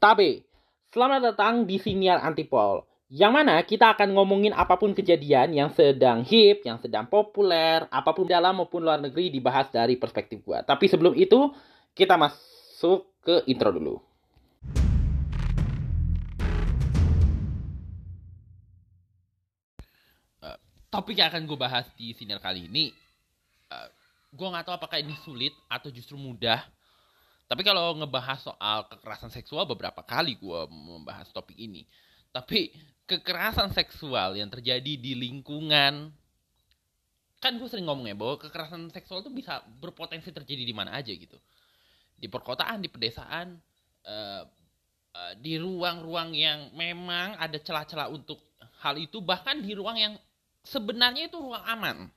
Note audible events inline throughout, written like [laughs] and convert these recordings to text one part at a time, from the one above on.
Tabe, selamat datang di Siniar Antipol. Yang mana kita akan ngomongin apa pun kejadian yang sedang hip, yang sedang populer, apa pun dalam maupun luar negeri dibahas dari perspektif gua. Tapi sebelum itu, kita masuk ke intro dulu. Uh, topik yang akan gue bahas di siniar kali ini, uh, gue nggak tahu apakah ini sulit atau justru mudah. Tapi kalau ngebahas soal kekerasan seksual beberapa kali gue membahas topik ini. Tapi kekerasan seksual yang terjadi di lingkungan kan gue sering ngomong ya bahwa kekerasan seksual itu bisa berpotensi terjadi di mana aja gitu di perkotaan di pedesaan uh, uh, di ruang-ruang yang memang ada celah-celah untuk hal itu bahkan di ruang yang sebenarnya itu ruang aman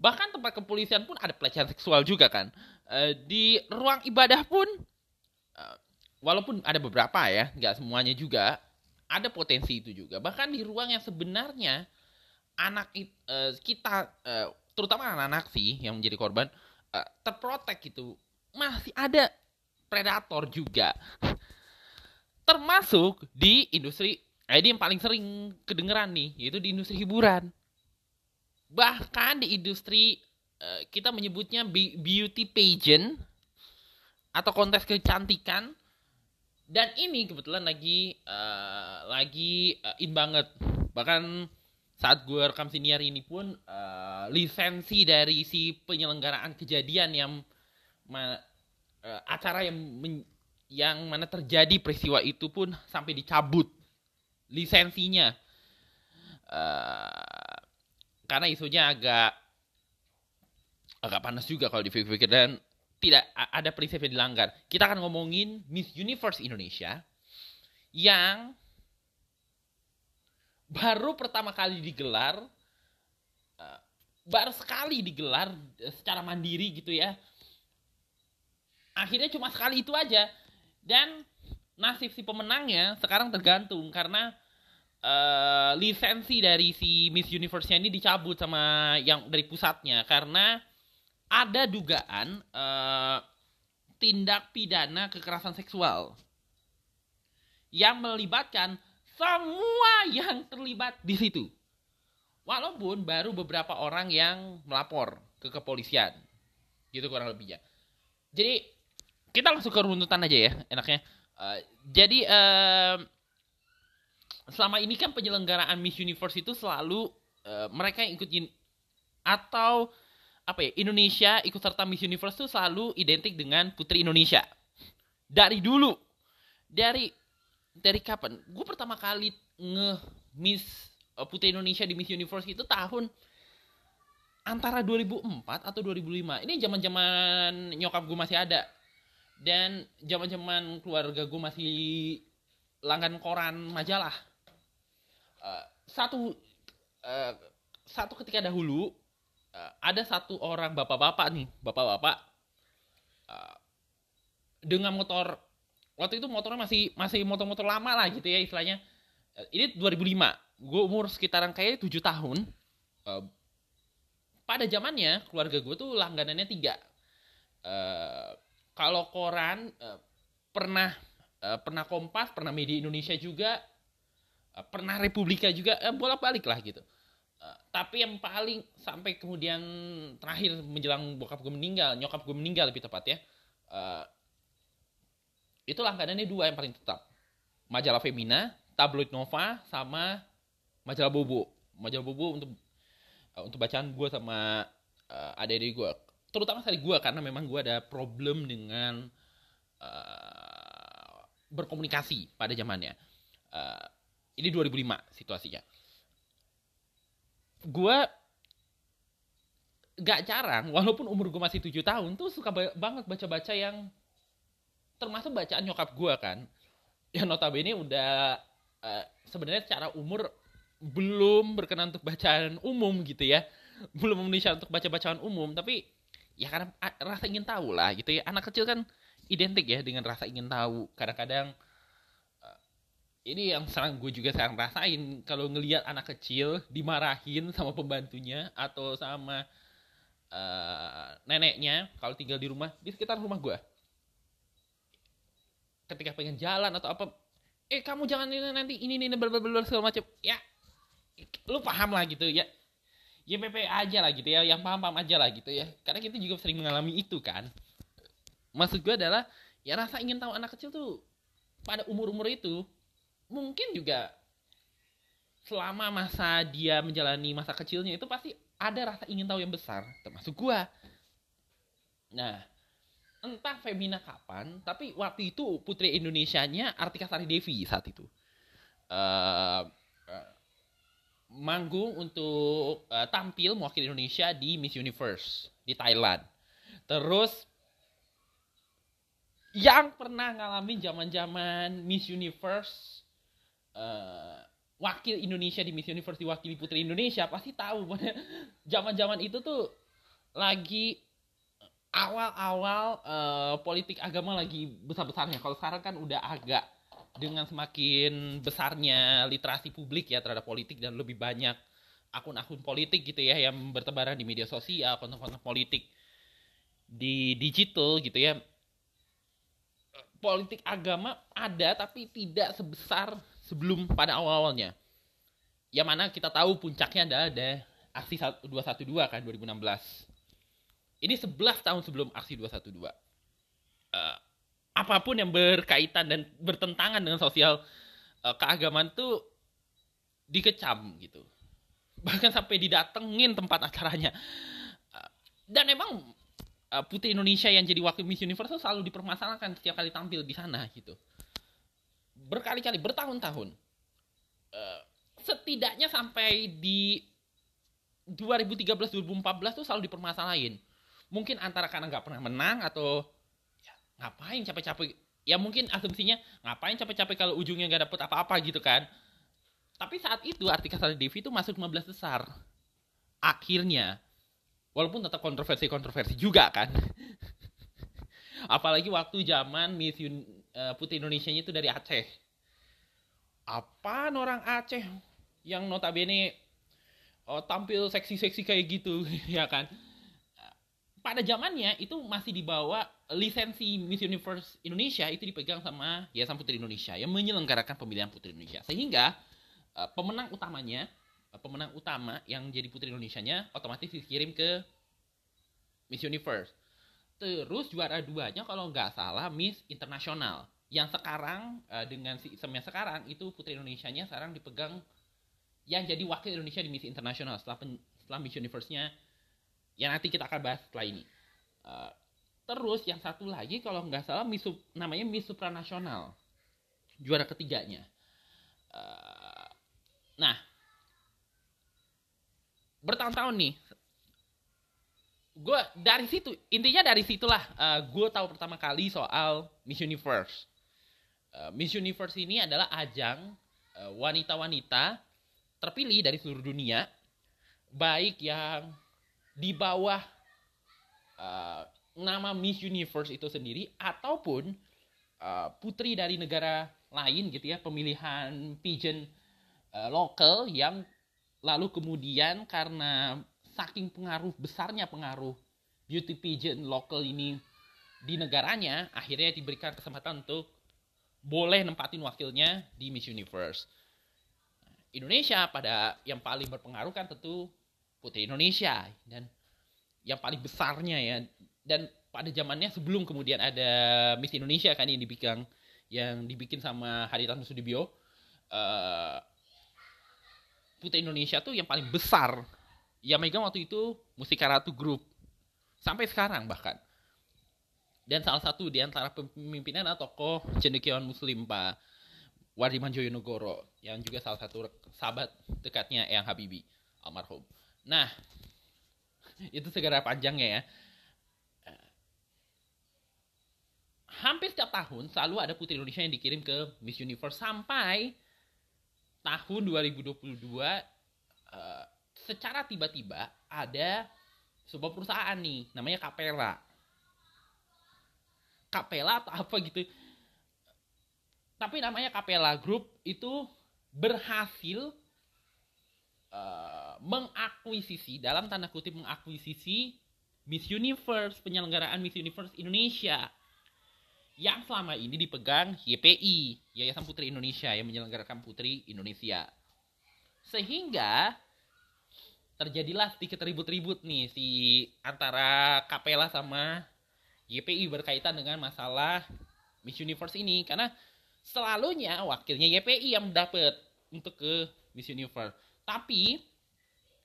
bahkan tempat kepolisian pun ada pelecehan seksual juga kan uh, di ruang ibadah pun uh, walaupun ada beberapa ya nggak semuanya juga ada potensi itu juga. Bahkan di ruang yang sebenarnya anak uh, kita, uh, terutama anak-anak sih yang menjadi korban, uh, terprotek itu masih ada predator juga. [laughs] Termasuk di industri, eh, ini yang paling sering kedengeran nih, yaitu di industri hiburan. Bahkan di industri uh, kita menyebutnya beauty pageant atau kontes kecantikan. Dan ini kebetulan lagi uh, lagi uh, in banget. Bahkan saat gue rekam siniar ini pun uh, lisensi dari si penyelenggaraan kejadian yang ma, uh, acara yang men, yang mana terjadi peristiwa itu pun sampai dicabut lisensinya. Uh, karena isunya agak agak panas juga kalau dipikir-pikir dan tidak ada prinsip yang dilanggar. Kita akan ngomongin Miss Universe Indonesia yang baru pertama kali digelar, uh, baru sekali digelar secara mandiri gitu ya. Akhirnya cuma sekali itu aja. Dan nasib si pemenangnya sekarang tergantung karena uh, lisensi dari si Miss Universe-nya ini dicabut sama yang dari pusatnya karena ada dugaan uh, tindak pidana kekerasan seksual yang melibatkan semua yang terlibat di situ. Walaupun baru beberapa orang yang melapor ke kepolisian. Gitu kurang lebihnya. Jadi kita langsung ke runtutan aja ya enaknya. Uh, jadi selama ini kan penyelenggaraan Miss Universe itu selalu uh, mereka yang ikutin atau apa ya Indonesia ikut serta Miss Universe tuh selalu identik dengan Putri Indonesia. Dari dulu. Dari dari kapan? Gue pertama kali nge Miss uh, Putri Indonesia di Miss Universe itu tahun antara 2004 atau 2005 ini zaman zaman nyokap gue masih ada. Dan zaman zaman keluarga gue masih langgan koran majalah uh, satu uh, satu ketika dahulu uh, ada satu orang bapak-bapak nih, bapak-bapak uh, dengan motor waktu itu motornya masih masih motor-motor lama lah gitu ya istilahnya. Uh, ini 2005, gue umur sekitaran kayak 7 tahun. Uh, pada zamannya keluarga gue tuh langganannya tiga. Uh, kalau koran uh, pernah uh, pernah Kompas, pernah Media Indonesia juga, pernah Republika juga, uh, bolak-balik lah gitu. Uh, tapi yang paling sampai kemudian terakhir menjelang bokap gue meninggal, nyokap gue meninggal lebih tepat ya. Uh, itu langganannya dua yang paling tetap. Majalah Femina, tabloid Nova, sama majalah Bobo. Majalah Bobo untuk uh, untuk bacaan gue sama uh, adik-adik gue. Terutama sekali gue karena memang gue ada problem dengan uh, berkomunikasi pada zamannya. Uh, ini 2005 situasinya. Gue gak jarang walaupun umur gue masih tujuh tahun tuh suka banget baca-baca yang termasuk bacaan nyokap gue kan. Yang notabene udah uh, sebenarnya secara umur belum berkenan untuk bacaan umum gitu ya. Belum memenuhi syarat untuk baca bacaan umum tapi ya karena rasa ingin tahu lah gitu ya. Anak kecil kan identik ya dengan rasa ingin tahu. Kadang-kadang ini yang serang gue juga sekarang rasain. Kalau ngelihat anak kecil dimarahin sama pembantunya atau sama uh, neneknya kalau tinggal di rumah di sekitar rumah gue. Ketika pengen jalan atau apa eh kamu jangan ini nanti ini ini blablabla segala macam. Ya lu paham lah gitu ya. Ya PP aja lah gitu ya yang paham paham aja lah gitu ya. Karena kita juga sering mengalami itu kan. Maksud gue adalah ya rasa ingin tahu anak kecil tuh pada umur umur itu mungkin juga selama masa dia menjalani masa kecilnya itu pasti ada rasa ingin tahu yang besar termasuk gue nah entah Femina kapan tapi waktu itu putri Indonesianya Artika Sari Devi saat itu. Uh, uh, manggung untuk uh, tampil mewakili Indonesia di Miss Universe di Thailand. Terus yang pernah ngalamin zaman-zaman Miss Universe uh, wakil Indonesia di Miss Universe diwakili putri Indonesia pasti tahu zaman-zaman itu tuh lagi awal-awal uh, politik agama lagi besar-besarnya. Kalau sekarang kan udah agak dengan semakin besarnya literasi publik ya terhadap politik dan lebih banyak akun-akun politik gitu ya yang bertebaran di media sosial, konten-konten politik di digital gitu ya politik agama ada tapi tidak sebesar sebelum pada awal-awalnya. Yang mana kita tahu puncaknya ada ada aksi 212 kan 2016. Ini 11 tahun sebelum aksi 212. Uh, eh, apa pun yang berkaitan dan bertentangan dengan sosial uh, keagamaan tuh dikecam gitu. [laughs] Bahkan sampai didatengin tempat acaranya. Uh, dan emang uh, putri Indonesia yang jadi wakil Miss Universe selalu dipermasalahkan setiap kali tampil di sana gitu berkali-kali bertahun-tahun. Uh, setidaknya sampai di 2013-2014 tuh selalu dipermasalahin. Mungkin antara karena nggak pernah menang atau ya, ngapain capek-capek? Ya mungkin asumsinya ngapain capek-capek kalau ujungnya nggak dapet apa-apa gitu kan? Tapi saat itu Artika Sari Devi itu masuk 15 besar. Akhirnya walaupun tetap kontroversi-kontroversi juga kan. [laughs] Apalagi waktu zaman Miss Un, Putri Indonesia itu dari Aceh. Apa orang Aceh yang notabene uh, tampil seksi-seksi kayak gitu [laughs] ya kan? Pada zamannya itu masih dibawa lisensi Miss Universe Indonesia itu dipegang sama Yayasan Putri Indonesia yang menyelenggarakan pemilihan Putri Indonesia. Sehingga uh, pemenang utamanya pemenang utama yang jadi putri Indonesia-nya otomatis dikirim ke Miss Universe. Terus juara duanya kalau nggak salah Miss Internasional. Yang sekarang uh, dengan sistemnya sekarang itu putri Indonesia-nya sekarang dipegang yang jadi wakil Indonesia di Miss Internasional setelah setelah Miss Universe-nya yang nanti kita akan bahas setelah ini. Uh, terus yang satu lagi kalau nggak salah Miss namanya Miss Supranasional juara ketiganya. Uh, nah bertahun-tahun nih gue dari situ intinya dari situlah uh, eh, gue tahu pertama kali soal Miss Universe. Uh, Miss Universe ini adalah ajang eh, wanita-wanita terpilih dari seluruh dunia baik yang di bawah uh, nama Miss Universe itu sendiri ataupun uh, putri dari negara lain gitu ya pemilihan pigeon uh, lokal yang lalu kemudian karena saking pengaruh besarnya pengaruh beauty pageant lokal ini di negaranya akhirnya diberikan kesempatan untuk boleh nempatin wakilnya di Miss Universe. Indonesia pada yang paling berpengaruh kan tentu Putri Indonesia dan yang paling besarnya ya dan pada zamannya sebelum kemudian ada Miss Indonesia kan yang dibikin yang dibikin sama Haritanu Sudibyo uh, Putri Indonesia tuh yang paling besar. Yang megang waktu itu Musika Ratu Group. Sampai sekarang bahkan. Dan salah satu di antara pemimpinnya adalah tokoh cendekiawan muslim Pak Wardiman Joyonegoro. Yang juga salah satu sahabat dekatnya Eyang Habibi almarhum. Nah, [laughs] itu segera panjangnya ya. Hampir setiap tahun selalu ada putri Indonesia yang dikirim ke Miss Universe sampai tahun 2022 uh, eh, secara tiba-tiba ada sebuah perusahaan nih namanya Capella. Capella atau apa gitu. Tapi namanya Capella Group itu berhasil uh, mengakuisisi dalam tanda kutip mengakuisisi Miss Universe penyelenggaraan Miss Universe Indonesia yang selama ini dipegang YPI, Yayasan Putri Indonesia yang menyelenggarakan Putri Indonesia. Sehingga terjadilah sedikit ribut-ribut nih si antara Kapela sama YPI berkaitan dengan masalah Miss Universe ini karena selalunya wakilnya YPI yang dapat untuk ke Miss Universe. Tapi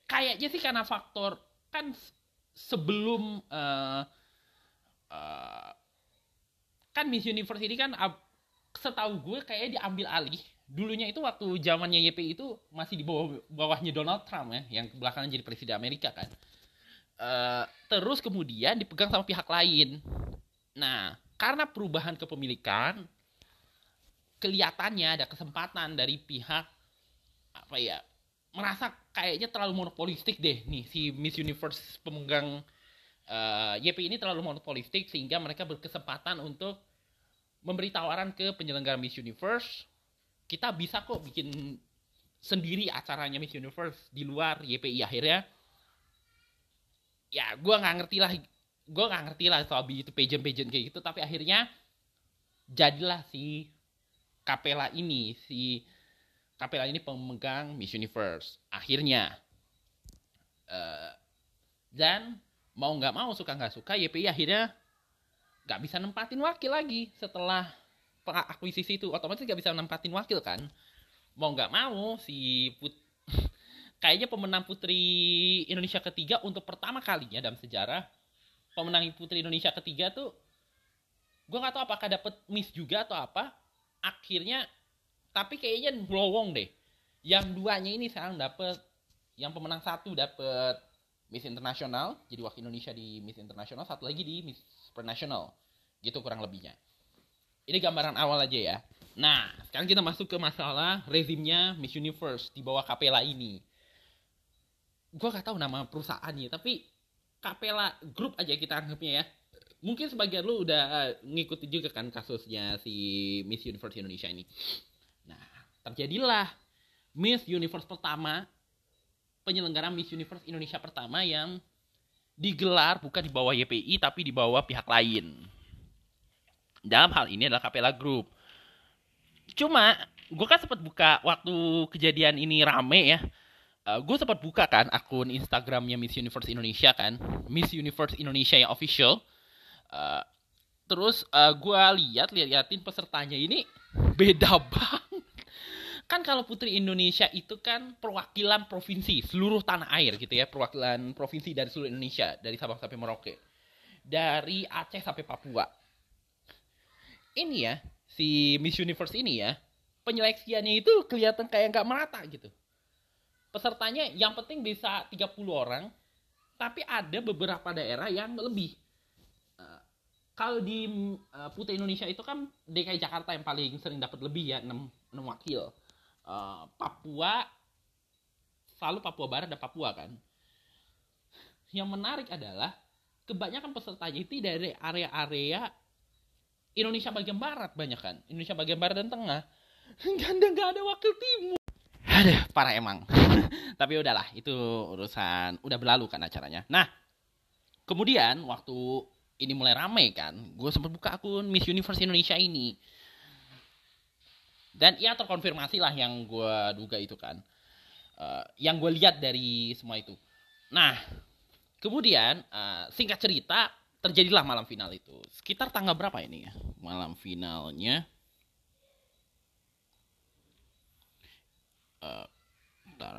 kayaknya sih karena faktor kan sebelum uh, uh, kan Miss Universe ini kan setahu gue kayaknya diambil alih dulunya itu waktu zamannya YPI itu masih di bawah bawahnya Donald Trump ya yang belakangan jadi presiden Amerika kan. Uh, terus kemudian dipegang sama pihak lain. Nah karena perubahan kepemilikan kelihatannya ada kesempatan dari pihak apa ya merasa kayaknya terlalu monopolistik deh nih si Miss Universe pemegang uh, eh, YP ini terlalu monopolistik sehingga mereka berkesempatan untuk memberi tawaran ke penyelenggara Miss Universe kita bisa kok bikin sendiri acaranya Miss Universe di luar YPI akhirnya ya gue nggak ngerti lah. Gue nggak ngerti lah soal itu pageant pageant kayak gitu. Tapi akhirnya jadilah si Kapela ini si Kapela ini pemegang Miss Universe. Akhirnya uh, dan mau nggak mau suka nggak suka YPI akhirnya nggak bisa nempatin wakil lagi setelah akuisisi itu otomatis nggak bisa nempatin wakil kan. Mau nggak mau si put [laughs] kayaknya pemenang putri Indonesia ketiga untuk pertama kalinya dalam sejarah pemenang putri Indonesia ketiga tuh gue nggak tahu apakah dapet miss juga atau apa akhirnya tapi kayaknya blowong deh. Yang duanya ini sekarang dapet yang pemenang satu dapet Miss Internasional jadi wakil Indonesia di Miss Internasional satu lagi di Miss Supernational gitu kurang lebihnya ini gambaran awal aja ya. Nah sekarang kita masuk ke masalah rezimnya Miss Universe di bawah Capella ini. Gue gak tahu nama perusahaannya tapi Capella Group aja kita anggapnya ya. Mungkin sebagian lu udah ngikutin juga kan kasusnya si Miss Universe Indonesia ini. Terjadilah Miss Universe pertama penyelenggara Miss Universe Indonesia pertama yang digelar bukan di bawah YPI tapi di bawah pihak lain. Dalam hal ini adalah Capella Group. Cuma gue kan sempat buka waktu kejadian ini rame ya. Uh, eh, gue sempat buka kan akun Instagramnya Miss Universe Indonesia kan, Miss Universe Indonesia yang official. Uh, terus uh, eh, gue lihat lihat-liatin pesertanya ini beda [laughs] banget kan kalau Putri Indonesia itu kan perwakilan provinsi seluruh tanah air gitu ya perwakilan provinsi dari seluruh Indonesia dari Sabang sampai Merauke dari Aceh sampai Papua ini ya si Miss Universe ini ya penyeleksiannya itu kelihatan kayak nggak merata gitu. Pesertanya yang penting bisa 30 orang tapi ada beberapa daerah yang lebih. Uh, kalau di uh, Putri Indonesia itu kan DKI Jakarta yang paling sering dapat lebih ya 6, 6 wakil. Uh, Papua selalu Papua Barat dan Papua kan. Yang menarik adalah kebanyakan pesertanya itu dari area-area Indonesia bagian barat banyak kan? Indonesia bagian barat dan tengah. [laughs] Ganda nggak ada wakil timur. Ada parah emang. [laughs] Tapi udahlah itu urusan udah berlalu kan acaranya. Nah kemudian waktu ini mulai rame kan gue sempat buka akun Miss Universe Indonesia ini. Dan ya terkonfirmasi lah yang gue duga itu kan. Uh, yang gue lihat dari semua itu. Nah kemudian uh, singkat cerita terjadilah malam final itu. Sekitar tanggal berapa ini ya? Malam finalnya uh,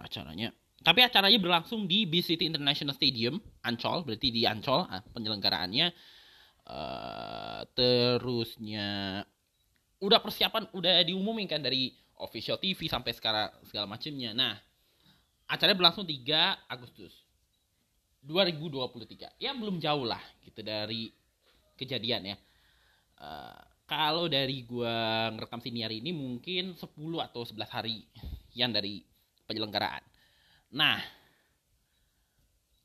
acaranya. Tapi acaranya berlangsung di B City International Stadium Ancol berarti di Ancol penyelenggaraannya. Uh, terusnya udah persiapan udah diumumin kan dari official TV sampai sekarang segala macamnya. Nah, acaranya berlangsung 3 Agustus 2023. Ya belum jauh lah gitu dari kejadian ya. Uh, kalau dari gua ngerekam sini hari ini mungkin 10 atau 11 hari yang dari penyelenggaraan. Nah,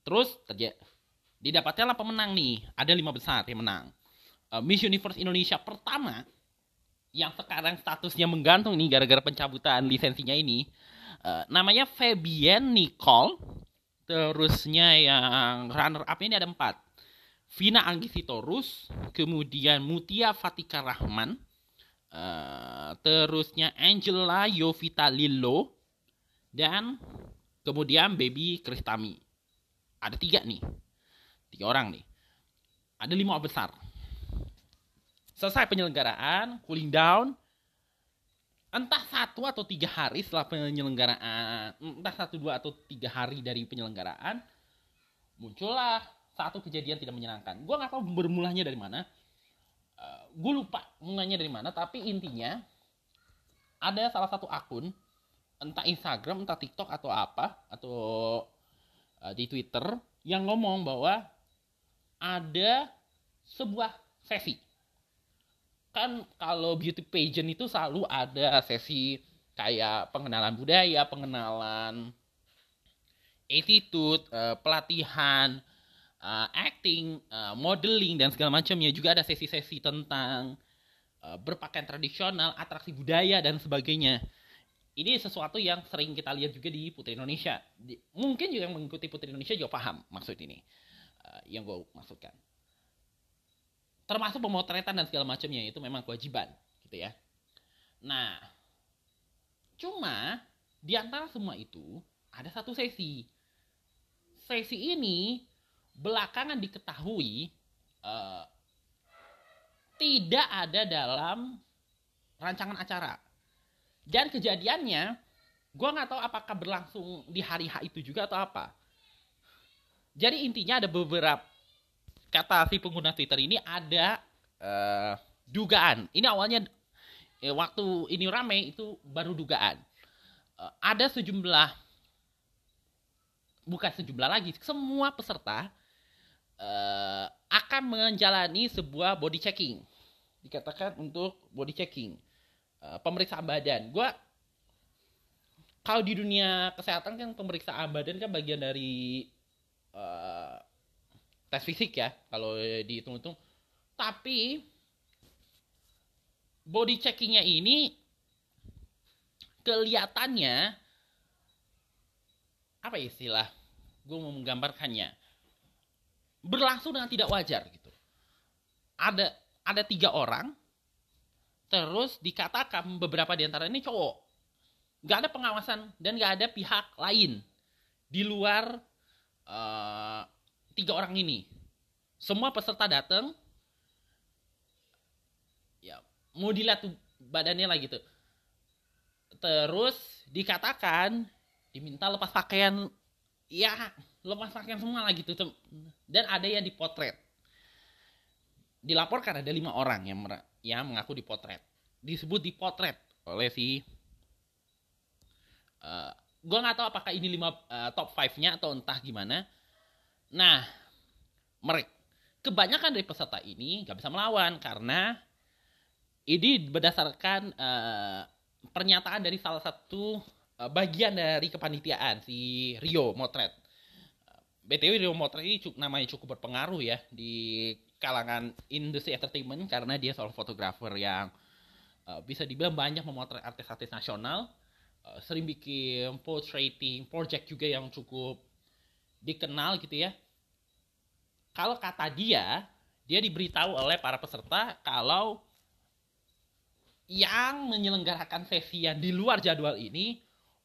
terus terjadi didapatkanlah pemenang nih. Ada lima besar yang menang. Uh, Miss Universe Indonesia pertama yang sekarang statusnya menggantung nih gara-gara pencabutan lisensinya ini uh, namanya Fabian Nicole terusnya yang runner up ini ada empat Vina Angisitorus, kemudian Mutia Fatika Rahman, uh, terusnya Angela Yovita Lillo, dan kemudian Baby Kristami. Ada tiga nih, tiga orang nih. Ada lima besar. Selesai penyelenggaraan, cooling down, entah satu atau tiga hari setelah penyelenggaraan, entah satu dua atau tiga hari dari penyelenggaraan, muncullah satu kejadian tidak menyenangkan. Gue nggak tahu bermulanya dari mana. Uh, eh, gue lupa mulanya dari mana, tapi intinya ada salah satu akun, entah Instagram, entah TikTok atau apa, atau uh, di Twitter yang ngomong bahwa ada sebuah sesi kan kalau beauty pageant itu selalu ada sesi kayak pengenalan budaya, pengenalan attitude, uh, pelatihan, uh, acting, uh, modeling dan segala macamnya. Juga ada sesi-sesi tentang uh, berpakaian tradisional, atraksi budaya dan sebagainya. Ini sesuatu yang sering kita lihat juga di Putri Indonesia. Di, mungkin juga yang mengikuti Putri Indonesia juga paham maksud ini. Uh, yang gue maksudkan termasuk pemotretan dan segala macamnya itu memang kewajiban gitu ya. Nah cuma di antara semua itu ada satu sesi. Sesi ini belakangan diketahui uh, tidak ada dalam rancangan acara. Dan kejadiannya gue nggak tahu apakah berlangsung di hari H itu juga atau apa. Jadi intinya ada beberapa kata si pengguna Twitter ini ada uh, dugaan. Ini awalnya eh, waktu ini rame itu baru dugaan. Uh, ada sejumlah bukan sejumlah lagi, semua peserta uh, akan menjalani sebuah body checking. Dikatakan untuk body checking. Uh, pemeriksaan badan. Gua kalau di dunia kesehatan kan pemeriksaan badan kan bagian dari uh, tes fisik ya kalau dihitung-hitung. Tapi body checkingnya ini kelihatannya apa istilah? Gue mau menggambarkannya. Berlangsung dengan tidak wajar gitu. Ada ada tiga orang terus dikatakan beberapa di antara ini cowok. Nggak ada pengawasan dan nggak ada pihak lain di luar uh, tiga orang ini. Semua peserta datang, ya mau dilihat tuh badannya lah gitu. Terus dikatakan diminta lepas pakaian, ya lepas pakaian semua lah gitu. Dan ada yang dipotret. Dilaporkan ada lima orang yang yang mengaku dipotret. Disebut dipotret oleh si uh, eh, gue nggak tahu apakah ini lima uh, top 5-nya atau entah gimana Nah, mereka kebanyakan dari peserta ini nggak bisa melawan karena ini berdasarkan uh, pernyataan dari salah satu uh, bagian dari kepanitiaan si Rio Motret. BTW Rio Motret ini cukup, namanya cukup berpengaruh ya di kalangan industri entertainment karena dia seorang fotografer yang uh, bisa dibilang banyak memotret artis-artis nasional, uh, sering bikin portraiting project juga yang cukup dikenal gitu ya. Kalau kata dia, dia diberitahu oleh para peserta kalau yang menyelenggarakan sesi yang di luar jadwal ini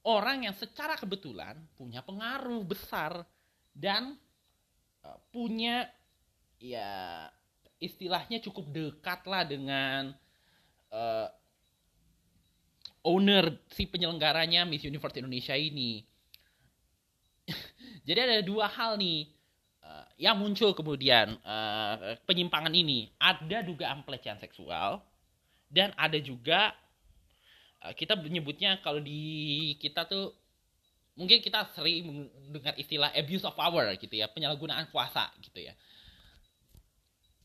orang yang secara kebetulan punya pengaruh besar dan uh, punya ya istilahnya cukup dekat lah dengan uh, owner si penyelenggaranya Miss Universe Indonesia ini. Jadi ada dua hal nih uh, yang muncul kemudian uh, penyimpangan ini. Ada dugaan pelecehan seksual dan ada juga uh, kita menyebutnya kalau di kita tuh mungkin kita sering mendengar istilah abuse of power gitu ya, penyalahgunaan kuasa gitu ya.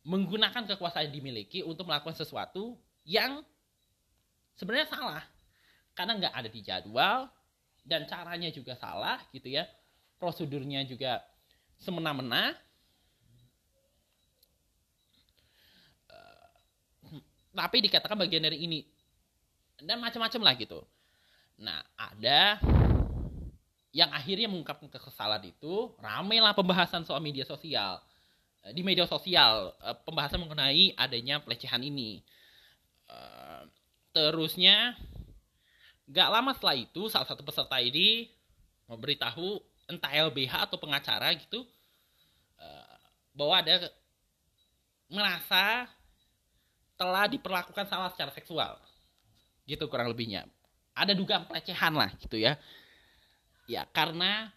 Menggunakan kekuasaan yang dimiliki untuk melakukan sesuatu yang sebenarnya salah karena nggak ada di jadwal dan caranya juga salah gitu ya prosedurnya juga semena-mena. Uh, tapi dikatakan bagian dari ini dan macam-macam lah gitu. Nah, ada yang akhirnya mengungkapkan kekesalan itu, ramailah pembahasan soal media sosial. di media sosial uh, pembahasan mengenai adanya pelecehan ini. Terusnya, gak lama setelah itu salah satu peserta ini memberitahu entah LBH atau pengacara gitu uh, bahwa ada merasa telah diperlakukan salah secara seksual, gitu kurang lebihnya. Ada dugaan pelecehan lah gitu ya. Ya karena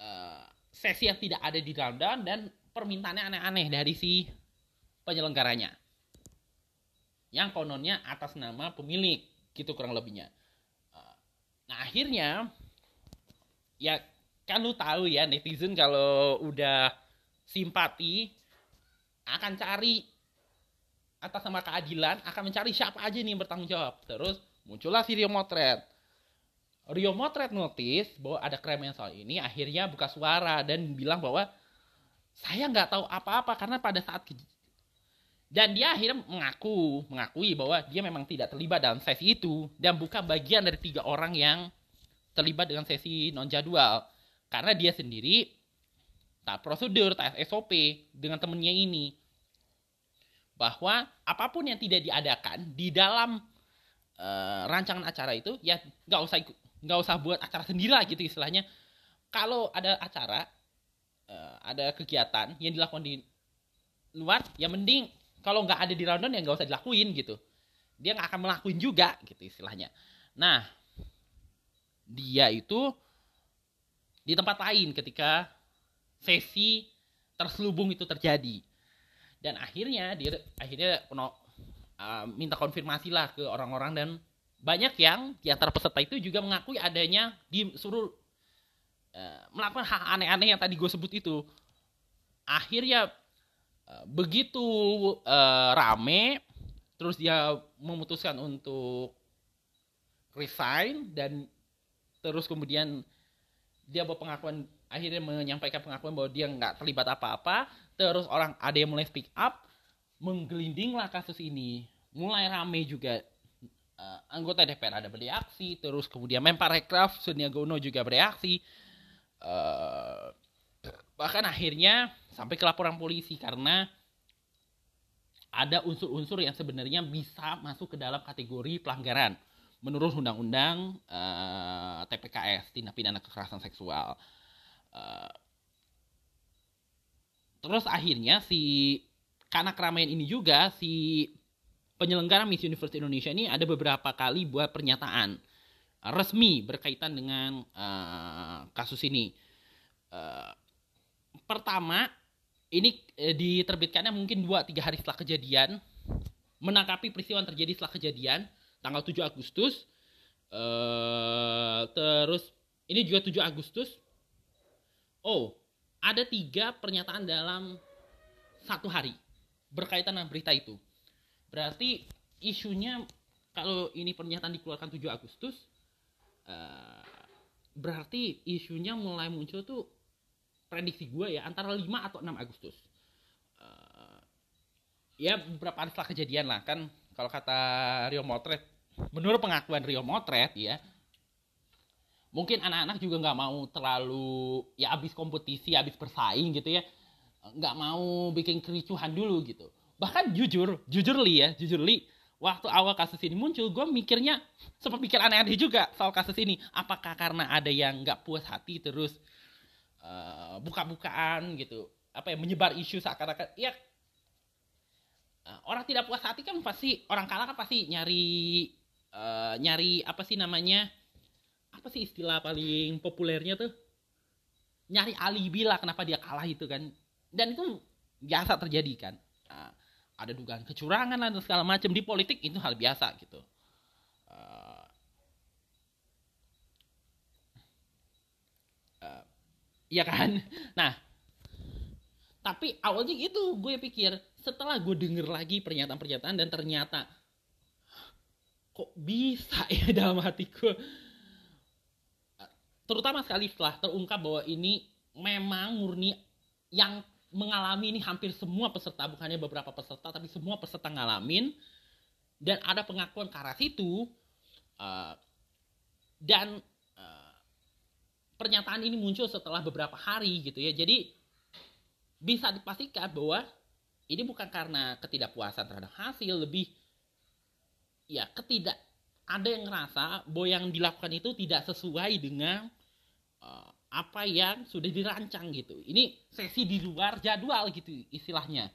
uh, sesi yang tidak ada di rundown dan permintaannya aneh-aneh dari si penyelenggaranya. Yang kononnya atas nama pemilik, gitu kurang lebihnya. Nah akhirnya, ya kan lu tahu ya netizen kalau udah simpati akan cari atas nama keadilan akan mencari siapa aja nih yang bertanggung jawab. Terus muncullah si Rio Motret Rio Motret notice bahwa ada keremen soal ini, akhirnya buka suara dan bilang bahwa saya nggak tahu apa-apa karena pada saat dan dia akhirnya mengaku, mengakui bahwa dia memang tidak terlibat dalam sesi itu dan bukan bagian dari tiga orang yang terlibat dengan sesi non jadwal karena dia sendiri tak prosedur, tak SOP dengan temennya ini. Bahwa apa pun yang tidak diadakan di dalam uh, rancangan acara itu ya nggak usah nggak usah buat acara sendiri lah gitu istilahnya. Kalau ada acara uh, ada kegiatan yang dilakukan di luar ya mending kalau nggak ada di rundown ya nggak usah dilakuin gitu. Dia nggak akan melakuin juga gitu istilahnya. Nah dia itu di tempat lain ketika sesi terselubung itu terjadi dan akhirnya dia akhirnya uh, minta konfirmasi lah ke orang-orang dan banyak yang di antara peserta itu juga mengakui adanya disuruh uh, melakukan hal aneh-aneh yang tadi gue sebut itu. Akhirnya uh, begitu uh, rame, terus dia memutuskan untuk resign dan terus kemudian dia pengakuan akhirnya menyampaikan pengakuan bahwa dia nggak terlibat apa-apa. Terus orang ada yang mulai speak up, menggelindinglah kasus ini, mulai rame juga uh, anggota DPR ada bereaksi, terus kemudian Menparekraf Sandiaga Uno juga bereaksi. Uh, bahkan akhirnya sampai ke laporan polisi karena ada unsur-unsur yang sebenarnya bisa masuk ke dalam kategori pelanggaran menurut undang-undang uh, eh, TPKS tindak pidana kekerasan seksual. Uh, terus akhirnya si karena keramaian ini juga si penyelenggara Miss Universe Indonesia ini ada beberapa kali buat pernyataan uh, resmi berkaitan dengan uh, kasus ini. Uh, pertama, ini uh, diterbitkannya mungkin 2-3 hari setelah kejadian, menangkapi peristiwa yang terjadi setelah kejadian, tanggal 7 Agustus. Uh, terus, ini juga 7 Agustus. Oh, ada tiga pernyataan dalam satu hari berkaitan dengan berita itu Berarti isunya kalau ini pernyataan dikeluarkan 7 Agustus uh, berarti isunya mulai muncul tuh prediksi gue ya antara 5 atau 6 Agustus. Uh, ya beberapa hari setelah kejadian lah kan kalau kata Rio Motret menurut pengakuan Rio Motret ya mungkin anak-anak juga nggak mau terlalu ya abis kompetisi abis bersaing gitu ya nggak mau bikin kericuhan dulu gitu. Bahkan jujur jujur li ya jujur li waktu awal kasus ini muncul gue mikirnya sempat mikir aneh-aneh juga soal kasus ini. Apakah karena ada yang nggak puas hati terus uh, buka-bukaan gitu apa ya menyebar isu seakan-akan ya uh, orang tidak puas hati kan pasti orang kalah kan pasti nyari uh, nyari apa sih namanya? Apa sih istilah paling populernya tuh? Nyari alibi lah kenapa dia kalah itu kan. Dan itu biasa terjadi kan. Uh, ada dugaan kecurangan dan segala macam. Di politik itu hal biasa gitu. Uh, uh, ya kan? [laughs] Nah, tapi awalnya itu gue pikir setelah gue denger lagi pernyataan-pernyataan dan ternyata kok bisa ya [laughs] dalam hati gue terutama sekali setelah terungkap bahwa ini memang murni yang mengalami ini hampir semua peserta bukannya beberapa peserta tapi semua peserta ngalamin. Dan ada pengakuan ke arah situ uh, dan uh, pernyataan ini muncul setelah beberapa hari gitu ya. Jadi bisa dipastikan bahwa ini bukan karena ketidakpuasan terhadap hasil lebih ya ketidak ada yang ngerasa bahwa yang dilakukan itu tidak sesuai dengan uh, apa yang sudah dirancang gitu. Ini sesi di luar jadwal gitu istilahnya.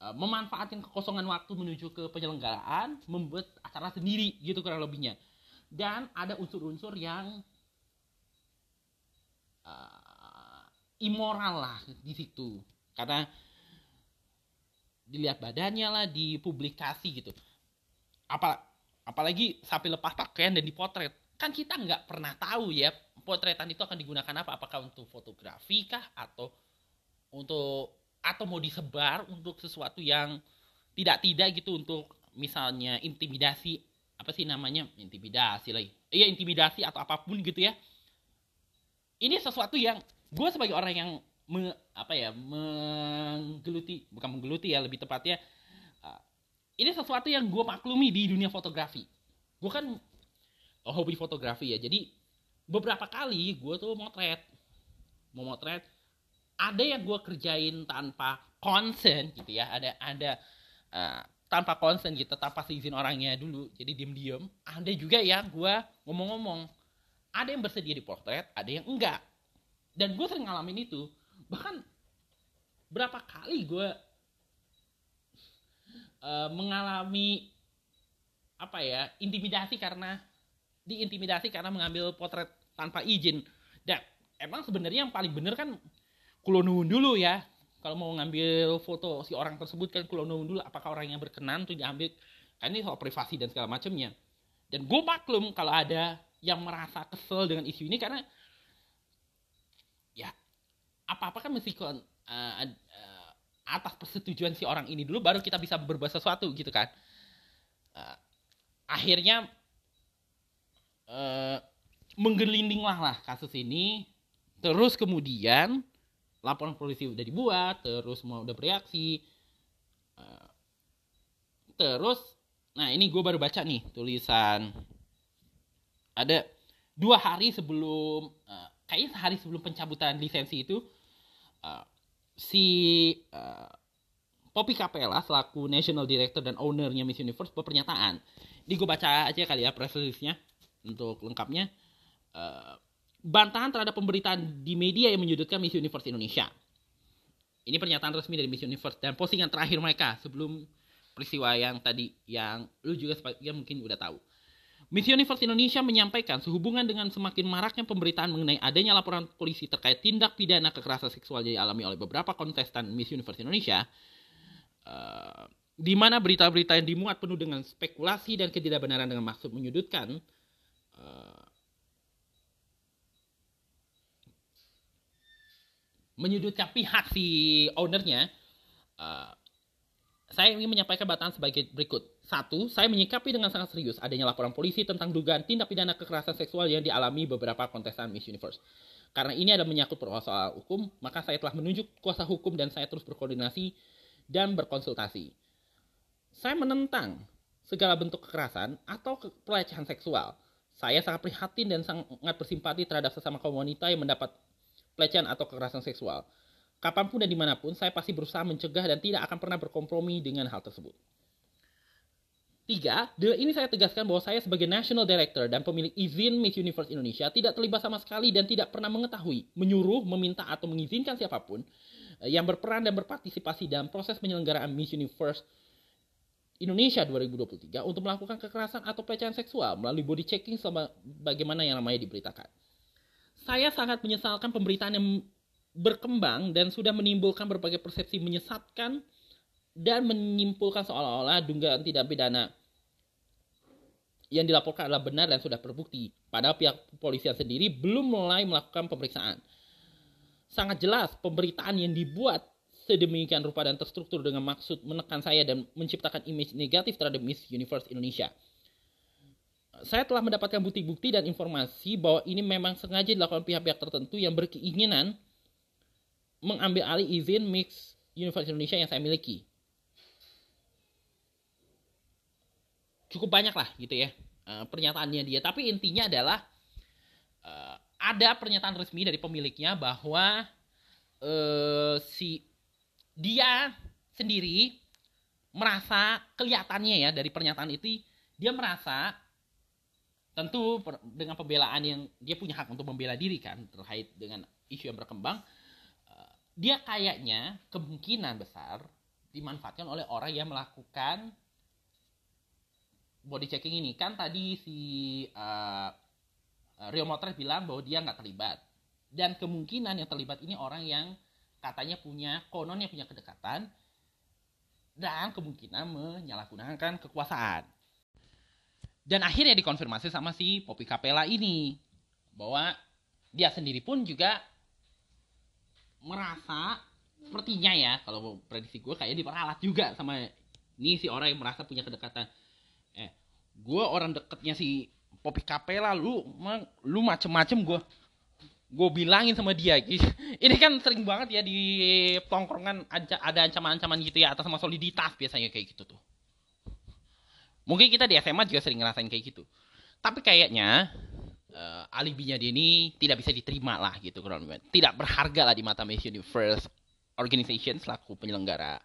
Uh, memanfaatkan kekosongan waktu menuju ke penyelenggaraan membuat acara sendiri gitu kurang lebihnya. Dan ada unsur-unsur yang uh, immoral lah di situ. Karena dilihat badannya lah dipublikasi gitu. Apa apalagi sampai lepas pakaian dan dipotret. Kan kita nggak pernah tahu ya potretan itu akan digunakan apa. Apakah untuk fotografi kah atau untuk atau mau disebar untuk sesuatu yang tidak tidak gitu untuk misalnya intimidasi apa sih namanya? Intimidasi lagi. Iya intimidasi atau apa pun gitu ya. Ini sesuatu yang gue sebagai orang yang me, apa ya menggeluti bukan menggeluti ya lebih tepatnya ini sesuatu yang gue maklumi di dunia fotografi. Gue kan oh, hobi fotografi ya jadi beberapa kali gue tuh motret mau motret ada yang gue kerjain tanpa konsen gitu ya ada ada uh, tanpa konsen gitu tanpa seizin orangnya dulu jadi diem diem ada juga yang gue ngomong-ngomong ada yang bersedia di potret ada yang enggak. Dan gue sering ngalamin itu bahkan berapa kali gue uh, mengalami apa ya intimidasi karena diintimidasi karena mengambil potret tanpa izin. Dan emang sebenarnya yang paling bener kan kulonun dulu ya. Kalau mau ngambil foto si orang tersebut kan kulonun dulu apakah orang yang berkenan tuh diambil. Kan ini soal privasi dan segala macamnya dan gue maklum kalau ada yang merasa kesel dengan isu ini karena apa apa kan mesti uh, uh, atas persetujuan si orang ini dulu baru kita bisa berbuat sesuatu gitu kan. Uh, akhirnya uh, menggelindinglah lah kasus ini. Terus kemudian laporan polisi udah dibuat terus mau udah bereaksi. Uh, terus nah ini gue baru baca nih tulisan. Ada dua hari sebelum uh, kayaknya sehari sebelum pencabutan lisensi itu uh, si uh, Poppy Capella selaku National Director dan ownernya Miss Universe berpernyataan. Ini gue baca aja kali ya press release-nya untuk lengkapnya. Uh, bantahan terhadap pemberitaan di media yang menyudutkan Miss Universe Indonesia. Ini pernyataan resmi dari Miss Universe dan postingan terakhir mereka sebelum peristiwa yang tadi yang lu juga sebagian mungkin udah tahu. Miss Universe Indonesia menyampaikan sehubungan dengan semakin maraknya pemberitaan mengenai adanya laporan polisi terkait tindak pidana kekerasan seksual yang dialami oleh beberapa kontestan Miss Universe Indonesia, uh, di mana berita-berita yang dimuat penuh dengan spekulasi dan ketidakbenaran dengan maksud menyudutkan, uh, menyudutkan pihak si ownernya, uh, saya ingin menyampaikan batasan sebagai berikut. Satu, saya menyikapi dengan sangat serius adanya laporan polisi tentang dugaan tindak pidana kekerasan seksual yang dialami beberapa kontestan Miss Universe. Karena ini ada menyangkut persoalan hukum, maka saya telah menunjuk kuasa hukum dan saya terus berkoordinasi dan berkonsultasi. Saya menentang segala bentuk kekerasan atau pelecehan seksual. Saya sangat prihatin dan sangat bersimpati terhadap sesama kaum wanita yang mendapat pelecehan atau kekerasan seksual. Kapan pun dan di mana pun, saya pasti berusaha mencegah dan tidak akan pernah berkompromi dengan hal tersebut. Tiga, ini saya tegaskan bahwa saya sebagai National Director dan pemilik izin Miss Universe Indonesia tidak terlibat sama sekali dan tidak pernah mengetahui, menyuruh, meminta atau mengizinkan siapa pun eh, yang berperan dan berpartisipasi dalam proses penyelenggaraan Miss Universe Indonesia 2023 untuk melakukan kekerasan atau pelecehan seksual melalui body checking selama bagaimana yang namanya diberitakan. Saya sangat menyesalkan pemberitaan yang berkembang dan sudah menimbulkan berbagai persepsi menyesatkan dan menyimpulkan seolah-olah dugaan tidak pidana yang dilaporkan adalah benar dan sudah terbukti. Padahal pihak kepolisian sendiri belum mulai melakukan pemeriksaan. Sangat jelas pemberitaan yang dibuat sedemikian rupa dan terstruktur dengan maksud menekan saya dan menciptakan image negatif terhadap Miss Universe Indonesia. Saya telah mendapatkan bukti-bukti dan informasi bahwa ini memang sengaja dilakukan pihak-pihak tertentu yang berkeinginan mengambil alih izin Miss Universe Indonesia yang saya miliki. Cukup banyak lah gitu ya uh, pernyataannya dia. Tapi intinya adalah uh, ada pernyataan resmi dari pemiliknya bahwa uh, si dia sendiri merasa kelihatannya ya dari pernyataan itu dia merasa tentu per, dengan pembelaan yang dia punya hak untuk membela diri kan terkait dengan isu yang berkembang dia kayaknya kemungkinan besar dimanfaatkan oleh orang yang melakukan body checking ini. Kan tadi si uh, Rio Motors bilang bahwa dia nggak terlibat. Dan kemungkinan yang terlibat ini orang yang katanya punya kononnya punya kedekatan dan kemungkinan menyalahgunakan kekuasaan. Dan akhirnya dikonfirmasi sama si Poppy Capella ini bahwa dia sendiri pun juga merasa sepertinya ya kalau prediksi gue kayak diperalat juga sama ini si orang yang merasa punya kedekatan eh gue orang deketnya si Poppy Capella lu lu macem-macem gue gue bilangin sama dia [laughs] ini kan sering banget ya di tongkrongan ada ancaman-ancaman gitu ya atas sama soliditas biasanya kayak gitu tuh. Mungkin kita di SMA juga sering ngerasain kayak gitu. Tapi kayaknya uh, alibinya dia ini tidak bisa diterima lah gitu kurang tidak berharga lah di mata Miss Universe Organization selaku penyelenggara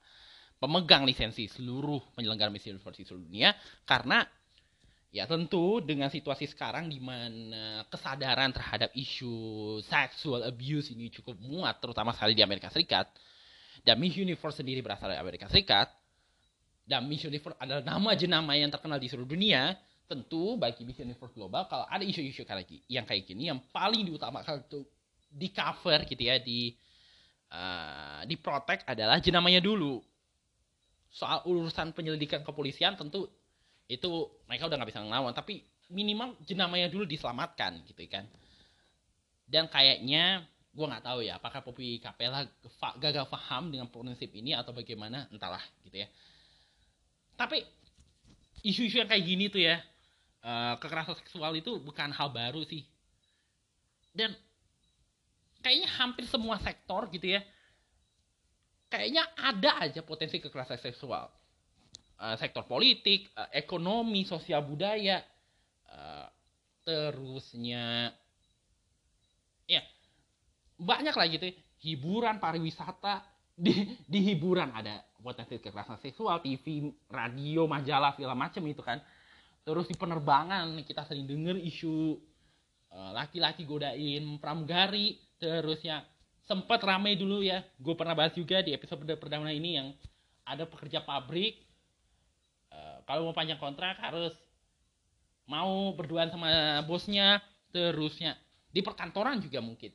pemegang lisensi seluruh penyelenggara Miss Universe di seluruh dunia karena ya tentu dengan situasi sekarang di mana kesadaran terhadap isu sexual abuse ini cukup muat terutama sekali di Amerika Serikat dan Miss Universe sendiri berasal dari Amerika Serikat dan Miss Universe adalah nama jenama yang terkenal di seluruh dunia tentu bagi Miss Universe global kalau ada isu-isu kayak yang kayak gini yang paling diutamakan untuk di cover gitu ya di uh, di protect adalah jenamanya dulu soal urusan penyelidikan kepolisian tentu itu mereka udah nggak bisa ngelawan. Tapi minimal jenamanya dulu diselamatkan gitu kan. Dan kayaknya gue nggak tahu ya apakah Poppy Capella gagal paham dengan prinsip ini atau bagaimana entahlah gitu ya. Tapi isu-isu yang kayak gini tuh ya uh, kekerasan seksual itu bukan hal baru sih. Dan kayaknya hampir semua sektor gitu ya kayaknya ada aja potensi kekerasan seksual. Uh, sektor politik, uh, ekonomi, sosial budaya, uh, terusnya ya banyak lah gitu hiburan pariwisata di di hiburan ada potensi kekerasan seksual TV radio majalah segala macam itu kan. Terus di penerbangan kita sering dengar isu laki-laki godain pramugari terusnya sempat ramai dulu ya. Gue pernah bahas juga di episode perdana ini yang ada pekerja pabrik kalau mau panjang kontrak harus mau berduaan sama bosnya terusnya. Di perkantoran juga mungkin.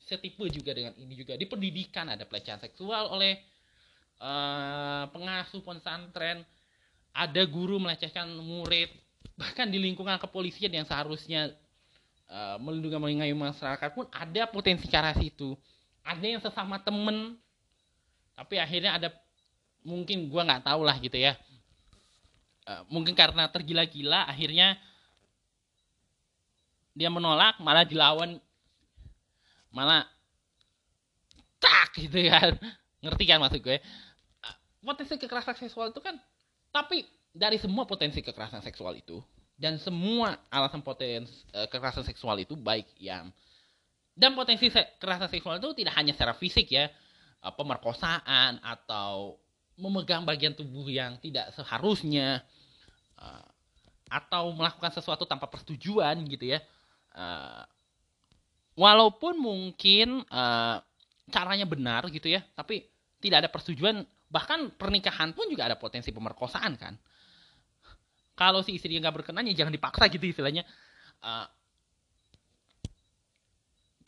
Setipe juga dengan ini juga. Di pendidikan ada pelecehan seksual oleh uh, pengasuh pesantren ada guru melecehkan murid. Bahkan di lingkungan kepolisian yang seharusnya uh, melindungi mengayomi masyarakat pun ada potensi ke arah situ. Ada yang sesama temen. Tapi akhirnya ada mungkin gua nggak tahu lah gitu ya. Eh, mungkin karena tergila-gila akhirnya dia menolak malah dilawan. Malah tak gitu kan. [laughs] Ngerti kan maksud gue? Uh, potensi kekerasan seksual itu kan tapi dari semua potensi kekerasan seksual itu dan semua alasan potensi uh, kekerasan seksual itu baik yang dan potensi se kekerasan seksual itu tidak hanya secara fisik ya uh, pemerkosaan atau memegang bagian tubuh yang tidak seharusnya uh, atau melakukan sesuatu tanpa persetujuan gitu ya uh, walaupun mungkin uh, caranya benar gitu ya tapi tidak ada persetujuan bahkan pernikahan pun juga ada potensi pemerkosaan kan kalau si istri nggak berkenan ya jangan dipaksa gitu istilahnya. Uh,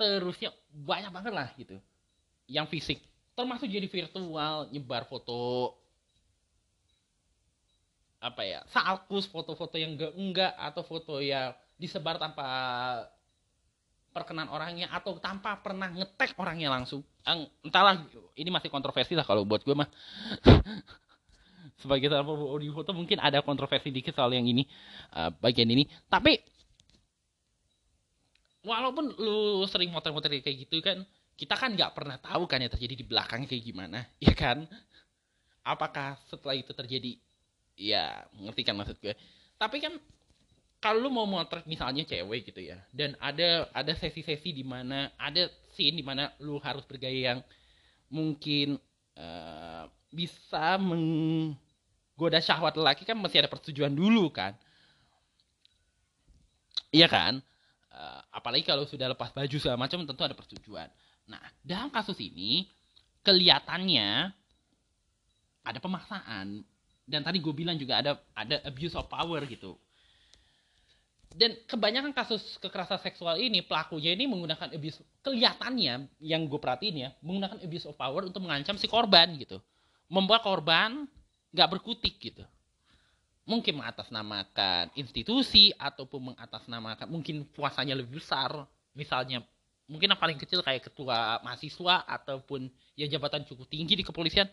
terusnya banyak banget lah gitu. Yang fisik. Termasuk jadi virtual nyebar foto. Apa ya? Salkus foto-foto yang enggak enggak atau foto yang disebar tanpa perkenan orangnya atau tanpa pernah ngetek orangnya langsung. Entahlah ini masih kontroversi lah kalau buat gue mah [laughs] sebagai salah audio foto mungkin ada kontroversi dikit soal yang ini uh, bagian ini. Tapi walaupun lu sering motor-motor kayak gitu kan kita kan nggak pernah tahu kan yang terjadi di belakangnya kayak gimana [laughs] ya kan? Apakah setelah itu terjadi? Ya ngerti kan maksud gue. Tapi kan kalau lu mau motret misalnya cewek gitu ya dan ada ada sesi-sesi di mana ada scene di mana lu harus bergaya yang mungkin bisa menggoda syahwat lelaki kan masih ada persetujuan dulu kan. Iya kan? Uh, apalagi kalau sudah lepas baju segala macam tentu ada persetujuan. Nah dalam kasus ini kelihatannya ada pemaksaan. Dan tadi gue bilang juga ada ada abuse of power gitu. Dan kebanyakan kasus kekerasan seksual ini pelakunya ini menggunakan abuse kelihatannya yang gue perhatiin ya menggunakan abuse of power untuk mengancam si korban gitu membuat korban nggak berkutik gitu. Mungkin mengatasnamakan institusi ataupun mengatasnamakan mungkin puasanya lebih besar. Misalnya mungkin yang paling kecil kayak ketua mahasiswa ataupun yang jabatan cukup tinggi di kepolisian.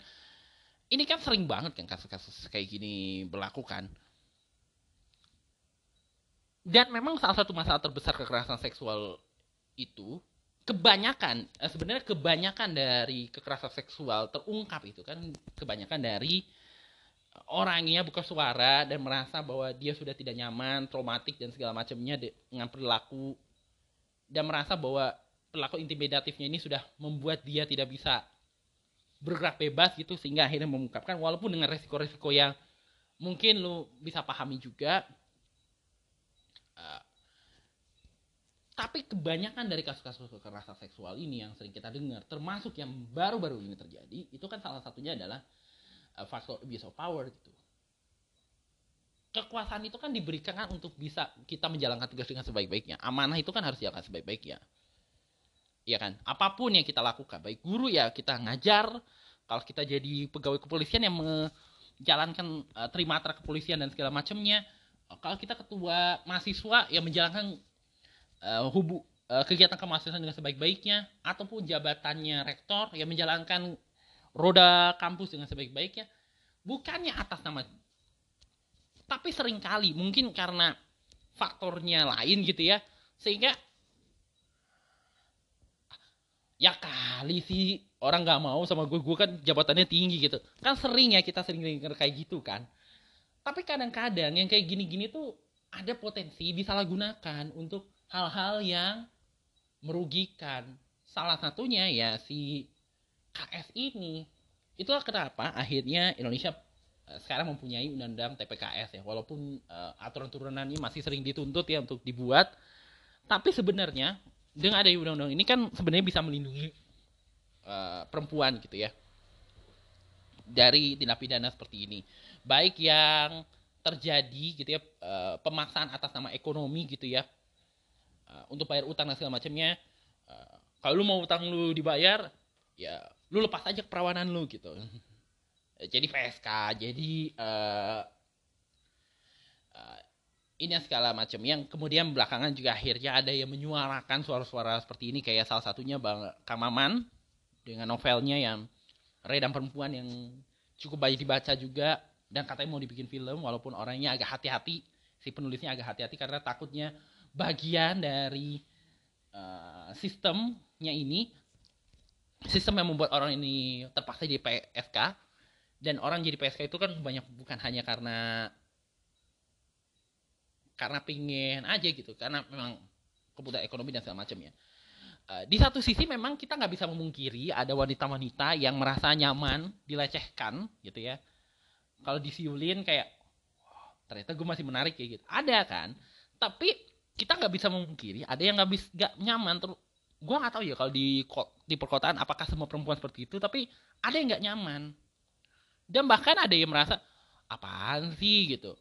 Ini kan sering banget kan kasus-kasus kayak gini berlaku kan. Dan memang salah satu masalah terbesar kekerasan seksual itu kebanyakan eh, sebenarnya kebanyakan dari kekerasan seksual terungkap itu kan kebanyakan dari orangnya buka suara dan merasa bahwa dia sudah tidak nyaman, traumatik dan segala macamnya dengan perilaku dan merasa bahwa perilaku intimidatifnya ini sudah membuat dia tidak bisa bergerak bebas gitu sehingga akhirnya mengungkapkan. Walaupun dengan resiko-resiko yang mungkin lu bisa pahami juga tapi kebanyakan dari kasus-kasus kekerasan seksual ini yang sering kita dengar, termasuk yang baru-baru ini terjadi, itu kan salah satunya adalah uh, faktor abuse of power gitu. Kekuasaan itu kan diberikan kan untuk bisa kita menjalankan tugas dengan sebaik-baiknya. Amanah itu kan harus dijalankan sebaik-baiknya. Iya kan? Apa pun yang kita lakukan, baik guru ya kita ngajar, kalau kita jadi pegawai kepolisian yang menjalankan uh, trimatra kepolisian dan segala macamnya, kalau kita ketua mahasiswa yang menjalankan uh, hubu uh, kegiatan kemahasiswaan dengan sebaik-baiknya ataupun jabatannya rektor yang menjalankan roda kampus dengan sebaik-baiknya bukannya atas nama tapi sering kali mungkin karena faktornya lain gitu ya sehingga ya kali sih orang nggak mau sama gue gue kan jabatannya tinggi gitu. Kan sering ya kita sering dengar kayak gitu kan. Tapi kadang-kadang yang kayak gini-gini tuh ada potensi disalahgunakan untuk hal-hal yang merugikan. Salah satunya ya si KS ini. Itulah kenapa akhirnya Indonesia eh, sekarang mempunyai undang-undang TPKS ya. Walaupun uh, aturan turunannya masih sering dituntut ya untuk dibuat. Tapi sebenarnya dengan ada undang-undang ini kan sebenarnya bisa melindungi uh, perempuan gitu ya. Dari tindak pidana seperti ini. Baik yang terjadi gitu ya pemaksaan atas nama ekonomi gitu ya uh, untuk bayar utang dan segala macamnya uh, kalau lu mau utang lu dibayar ya lu lepas aja keperawanan lu gitu. [laughs] Jadi PSK jadi uh, ini segala macam. Yang kemudian belakangan juga akhirnya ada yang menyuarakan suara-suara seperti ini kayak salah satunya Bang Kamaman dengan novelnya yang Redam Perempuan yang cukup banyak dibaca juga dan katanya mau dibikin film walaupun orangnya agak hati-hati si penulisnya agak hati-hati karena takutnya bagian dari uh, sistemnya ini. Sistem yang membuat orang ini terpaksa jadi PSK dan orang jadi PSK itu kan banyak bukan hanya karena karena pingin aja gitu. Karena memang kebutuhan ekonomi dan segala macamnya uh, di satu sisi memang kita nggak bisa memungkiri ada wanita-wanita yang merasa nyaman dilecehkan gitu ya. Kalau disiulin kayak ternyata gue masih menarik kayak gitu. Ada kan? Tapi kita nggak bisa memungkiri ada yang nggak bisa nggak nyaman terus gue nggak tahu ya kalau di di perkotaan apakah semua perempuan seperti itu tapi ada yang nggak nyaman. Dan bahkan ada yang merasa apaan sih? gitu.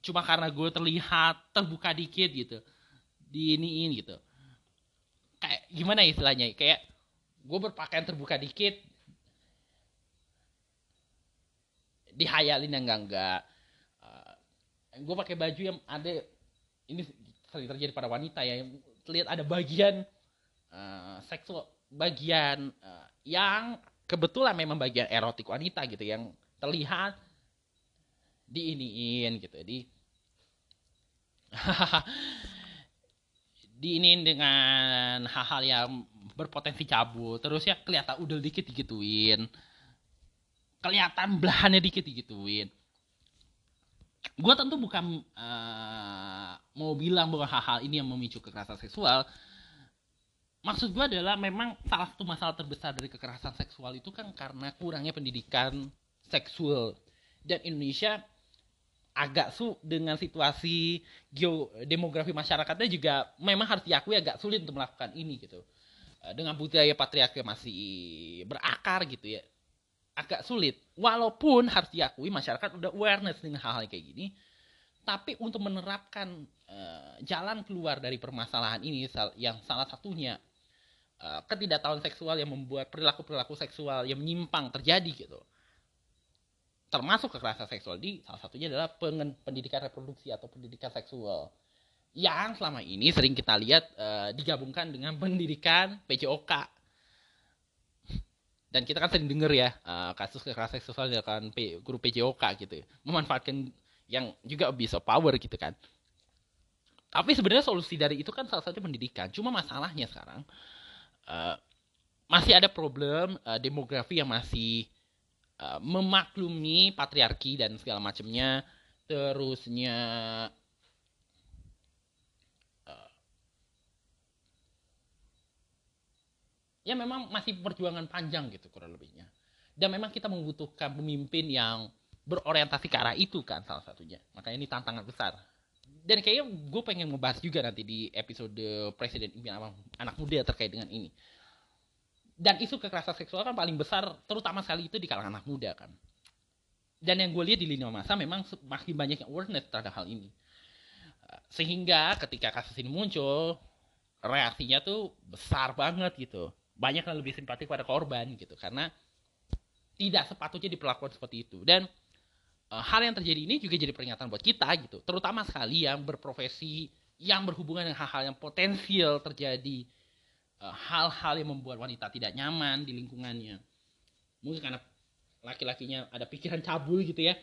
Cuma karena gue terlihat terbuka dikit gitu di iniin gitu. Kayak gimana istilahnya? Kayak gue berpakaian terbuka dikit dihayalin yang enggak enggak uh, gue pakai baju yang ada ini sering terjadi pada wanita ya. Terlihat ada bagian uh, seksual bagian uh, yang kebetulan memang bagian erotik wanita gitu yang terlihat di iniin gitu. Di [laughs] diinin dengan hal-hal yang berpotensi cabut. Terus ya kelihatan udel dikit digituin. Kelihatan belahannya dikit digituin. Gue tentu bukan uh, mau bilang bahwa hal-hal ini yang memicu kekerasan seksual maksud gue adalah memang salah satu masalah terbesar dari kekerasan seksual itu kan karena kurangnya pendidikan seksual. Dan Indonesia agak su dengan situasi geodemografi masyarakatnya juga memang harus diakui agak sulit untuk melakukan ini gitu. Eh, dengan budaya patriarki masih berakar gitu ya agak sulit. Walaupun harus diakui masyarakat udah awareness dengan hal-hal kayak gini tapi untuk menerapkan uh, jalan keluar dari permasalahan ini yang salah satunya uh, ketidaktahuan seksual yang membuat perilaku-perilaku seksual yang menyimpang terjadi gitu. Termasuk kekerasan seksual di salah satunya adalah pendidikan reproduksi atau pendidikan seksual. Yang selama ini sering kita lihat uh, digabungkan dengan pendidikan PJOK dan kita kan sering dengar ya uh, kasus kekerasan seksual dilakukan guru PJOK gitu ya. memanfaatkan yang juga of power gitu kan. Tapi sebenarnya solusi dari itu kan salah satu pendidikan. Cuma masalahnya sekarang uh, masih ada problem uh, demografi yang masih uh, memaklumi patriarki dan segala macamnya. Terusnya ya memang masih perjuangan panjang gitu kurang lebihnya. Dan memang kita membutuhkan pemimpin yang berorientasi ke arah itu kan salah satunya. Makanya ini tantangan besar. Dan kayaknya gue pengen ngebahas juga nanti di episode presiden impian anak muda terkait dengan ini. Dan isu kekerasan seksual kan paling besar terutama sekali itu di kalangan anak muda kan. Dan yang gue lihat di lini masa memang makin banyak yang awareness terhadap hal ini. Sehingga ketika kasus ini muncul reaksinya tuh besar banget gitu. Banyak yang lebih simpatik pada korban gitu karena tidak sepatutnya diperlakukan seperti itu. Dan uh, hal yang terjadi ini juga jadi peringatan buat kita gitu terutama sekali yang berprofesi yang berhubungan dengan hal-hal yang potensial terjadi Eh, hal-hal yang membuat wanita tidak nyaman di lingkungannya. Mungkin karena laki-lakinya ada pikiran cabul gitu ya.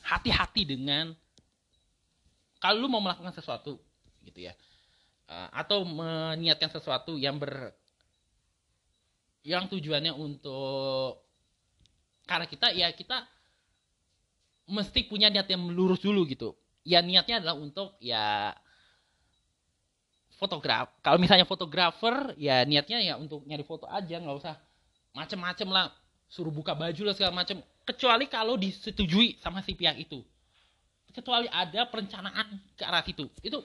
Hati-hati dengan kalau lu mau melakukan sesuatu gitu ya. Uh, atau meniatkan sesuatu yang ber yang tujuannya untuk karena kita ya kita mesti punya niat yang lurus dulu gitu. Ya niatnya adalah untuk ya fotograf kalau misalnya fotografer ya niatnya ya untuk nyari foto aja nggak usah macem-macem lah suruh buka baju lah segala macem. Kecuali kalau disetujui sama si pihak itu. Kecuali ada perencanaan ke arah situ. Itu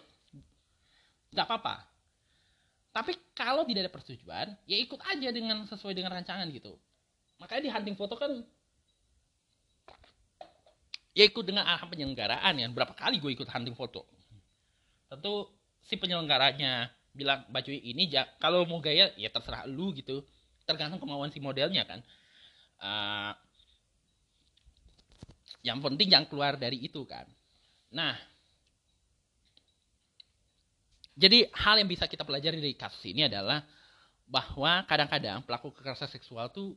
nggak apa-apa. Tapi kalau tidak ada persetujuan ya ikut aja dengan sesuai dengan rancangan gitu. Makanya di hunting foto kan ya ikut dengan arahan penyelenggaraan ya berapa kali gue ikut hunting foto? Tentu si penyelenggaranya bilang baju ini ja, kalau mau gaya ya terserah lu gitu. Tergantung kemauan si modelnya kan. Uh, yang penting jangan keluar dari itu kan. Nah jadi hal yang bisa kita pelajari dari kasus ini adalah bahwa kadang-kadang pelaku kekerasan seksual tuh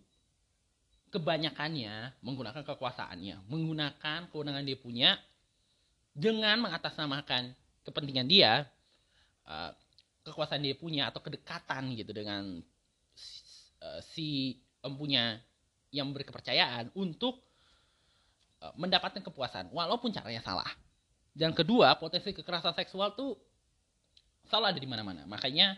kebanyakannya menggunakan kekuasaannya, menggunakan kewenangan dia punya dengan mengatasnamakan kepentingan dia uh, kekuasaan dia punya atau kedekatan gitu dengan si empunya yang memberi kepercayaan untuk uh, mendapatkan kepuasan walaupun caranya salah. Dan kedua, potensi kekerasan seksual tuh selalu ada di mana-mana. Makanya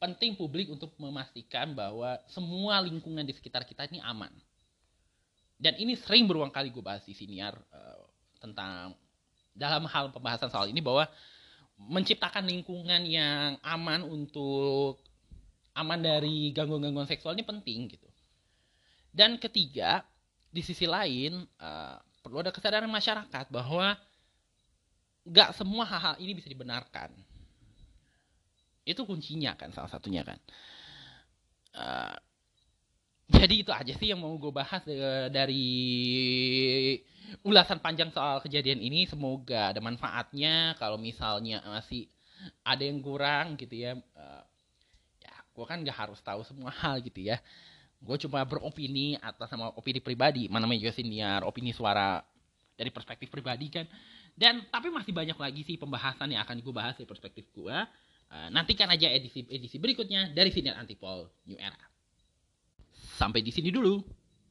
penting publik untuk memastikan bahwa semua lingkungan di sekitar kita ini aman. Dan ini sering berulang kali gue bahas di siniar uh, tentang dalam hal pembahasan soal ini bahwa menciptakan lingkungan yang aman untuk aman dari gangguan-gangguan seksual ini penting gitu. Dan ketiga, di sisi lain uh, perlu ada kesadaran masyarakat bahwa gak semua hal-hal ini bisa dibenarkan. Itu kuncinya kan salah satunya kan. Uh, jadi itu aja sih yang mau gue bahas uh, dari ulasan panjang soal kejadian ini. Semoga ada manfaatnya. Kalau misalnya masih ada yang kurang gitu ya uh, ya gue kan gak harus tahu semua hal gitu ya. Gue cuma beropini atas sama opini pribadi. Mana namanya juga siniar opini suara dari perspektif pribadi kan. Dan tapi masih banyak lagi sih pembahasan yang akan gue bahas dari perspektif gue nantikan aja edisi edisi berikutnya dari siniar antipol new era Sampai di sini dulu.